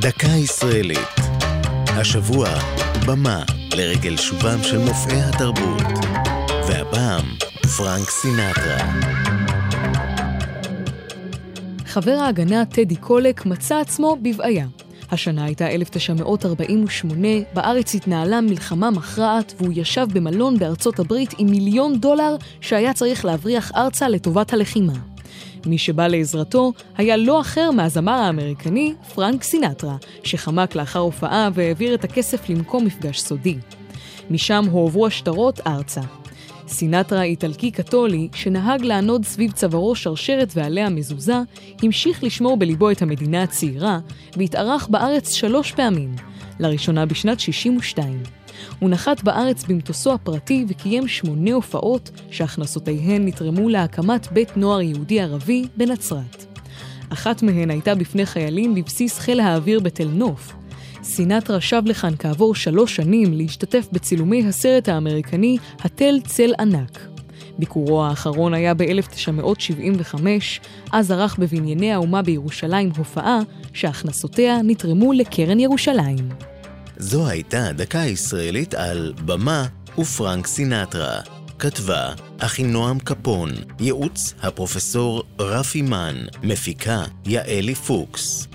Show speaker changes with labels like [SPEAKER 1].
[SPEAKER 1] דקה ישראלית. השבוע, במה לרגל שובם של מופעי התרבות. והפעם, פרנק סינטרה.
[SPEAKER 2] חבר ההגנה טדי קולק מצא עצמו בבעיה. השנה הייתה 1948, בארץ התנהלה מלחמה מכרעת והוא ישב במלון בארצות הברית עם מיליון דולר שהיה צריך להבריח ארצה לטובת הלחימה. מי שבא לעזרתו היה לא אחר מהזמר האמריקני פרנק סינטרה, שחמק לאחר הופעה והעביר את הכסף למקום מפגש סודי. משם הועברו השטרות ארצה. סינטרה איטלקי קתולי, שנהג לענוד סביב צווארו שרשרת ועליה מזוזה, המשיך לשמור בליבו את המדינה הצעירה, והתארח בארץ שלוש פעמים, לראשונה בשנת 62. הוא נחת בארץ במטוסו הפרטי וקיים שמונה הופעות, שהכנסותיהן נתרמו להקמת בית נוער יהודי-ערבי בנצרת. אחת מהן הייתה בפני חיילים בבסיס חיל האוויר בתל נוף, סינטרה שב לכאן כעבור שלוש שנים להשתתף בצילומי הסרט האמריקני "התל צל ענק". ביקורו האחרון היה ב-1975, אז ערך בבנייני האומה בירושלים הופעה שהכנסותיה נתרמו לקרן ירושלים.
[SPEAKER 1] זו הייתה דקה ישראלית על במה ופרנק סינטרה. כתבה אחינועם קפון, ייעוץ הפרופסור רפי מן, מפיקה יעלי פוקס.